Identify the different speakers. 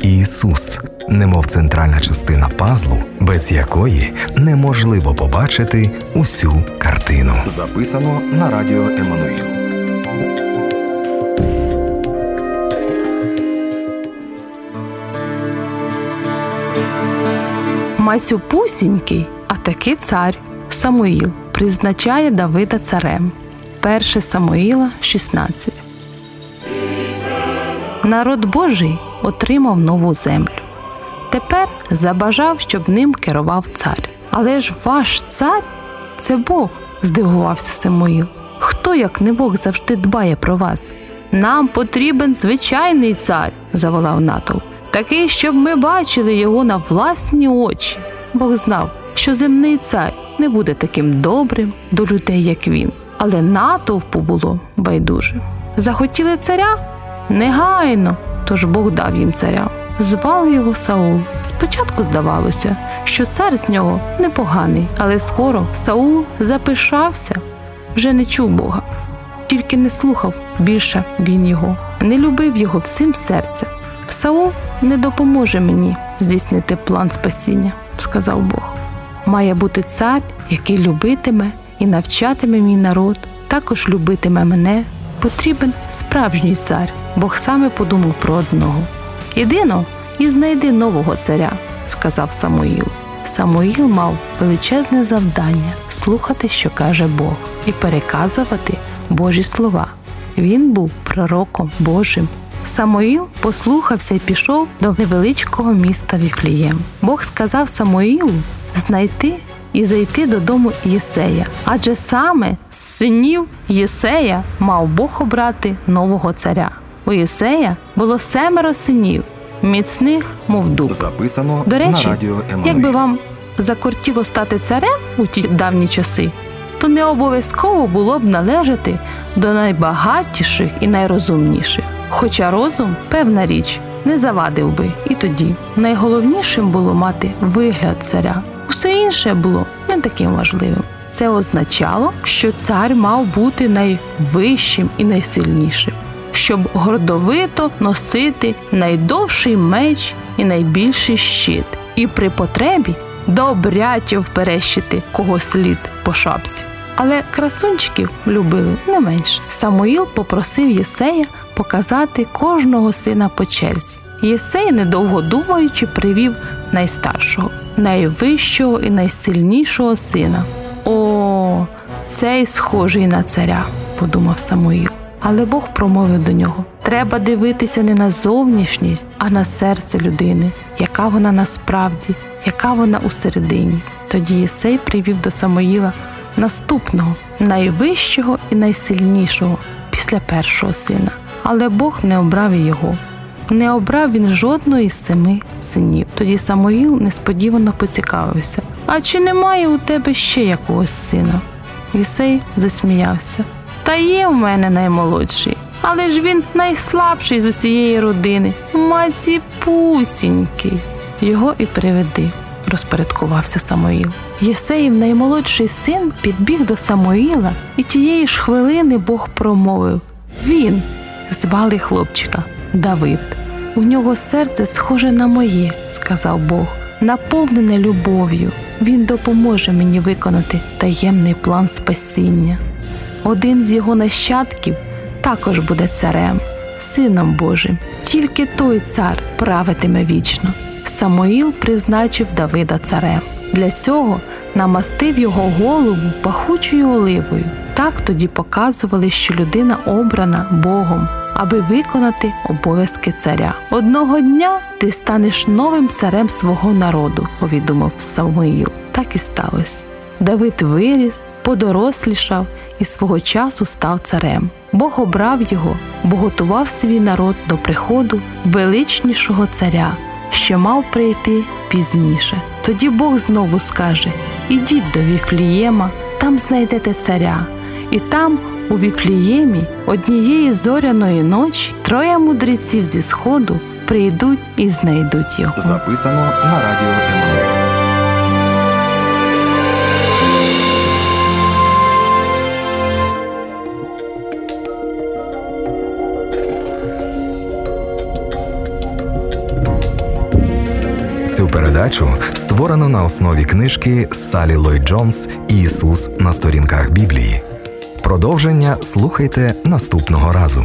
Speaker 1: Ісус, немов центральна частина пазлу, без якої неможливо побачити усю картину. Записано на радіо Еммануїл.
Speaker 2: Мацюпусінький, а таки цар Самуїл призначає Давида царем. 1 Самуїла 16. Народ Божий отримав нову землю. Тепер забажав, щоб ним керував цар. Але ж ваш цар це Бог, здивувався Самуїл. Хто, як не Бог, завжди дбає про вас? Нам потрібен звичайний цар, заволав натовп. Такий, щоб ми бачили його на власні очі. Бог знав, що земний цар не буде таким добрим до людей, як він. Але натовпу було байдуже. Захотіли царя? Негайно. Тож Бог дав їм царя. Звали його Саул. Спочатку здавалося, що цар з нього непоганий, але скоро Саул запишався, вже не чув Бога, тільки не слухав більше він його, не любив його всім серцем. Саул не допоможе мені здійснити план спасіння, сказав Бог. Має бути цар, який любитиме і навчатиме мій народ, також любитиме мене. Потрібен справжній цар. Бог саме подумав про одного. Єдино і знайди нового царя, сказав Самуїл. Самуїл мав величезне завдання слухати, що каже Бог, і переказувати Божі слова. Він був пророком Божим. Самуїл послухався і пішов до невеличкого міста Віфлієм. Бог сказав Самуїлу знайти і зайти додому Єсея, адже саме з синів Єсея мав Бог обрати нового царя. У Єсея було семеро синів, міцних, мов дуб.
Speaker 1: Записано
Speaker 2: До речі,
Speaker 1: на радіо
Speaker 2: якби вам закортіло стати царем у ті давні часи, то не обов'язково було б належати до найбагатіших і найрозумніших. Хоча розум, певна річ, не завадив би і тоді. Найголовнішим було мати вигляд царя. Інше було не таким важливим. Це означало, що цар мав бути найвищим і найсильнішим, щоб гордовито носити найдовший меч і найбільший щит, і при потребі добряче вперещити кого слід по шапці. Але красунчиків любили не менше. Самуїл попросив Єсея показати кожного сина по черзі. Єсей, недовго думаючи, привів найстаршого, найвищого і найсильнішого сина. О, цей схожий на царя, подумав Самуїл. Але Бог промовив до нього: треба дивитися не на зовнішність, а на серце людини, яка вона насправді, яка вона усередині. Тоді Єсей привів до Самуїла наступного, найвищого і найсильнішого після першого сина. Але Бог не обрав його. Не обрав він жодного із семи синів. Тоді Самуїл несподівано поцікавився: А чи немає у тебе ще якогось сина? Єсей засміявся. Та є в мене наймолодший, але ж він найслабший з усієї родини. Маці пусінький. Його і приведи, розпорядкувався Самуїл. Єсеїв наймолодший син підбіг до Самуїла, і тієї ж хвилини Бог промовив: Він звали хлопчика Давид. У нього серце схоже на моє, сказав Бог, наповнене любов'ю. Він допоможе мені виконати таємний план спасіння. Один з його нащадків також буде царем, сином Божим. Тільки той цар правитиме вічно. Самуїл призначив Давида царем. Для цього намастив його голову пахучою оливою. Так тоді показували, що людина обрана Богом, аби виконати обов'язки царя. Одного дня ти станеш новим царем свого народу, повідомив Самуїл. Так і сталося. Давид виріс, подорослішав і свого часу став царем. Бог обрав його, бо готував свій народ до приходу величнішого царя, що мав прийти пізніше. Тоді Бог знову скаже: Ідіть до Віфлієма, там знайдете царя, і там, у Віфліємі, однієї зоряної ночі, троє мудреців зі сходу прийдуть і знайдуть його.
Speaker 1: Записано на радіо Еммануїл. Цю передачу створено на основі книжки Салі Ллойд Джонс Ісус на сторінках Біблії. Продовження слухайте наступного разу.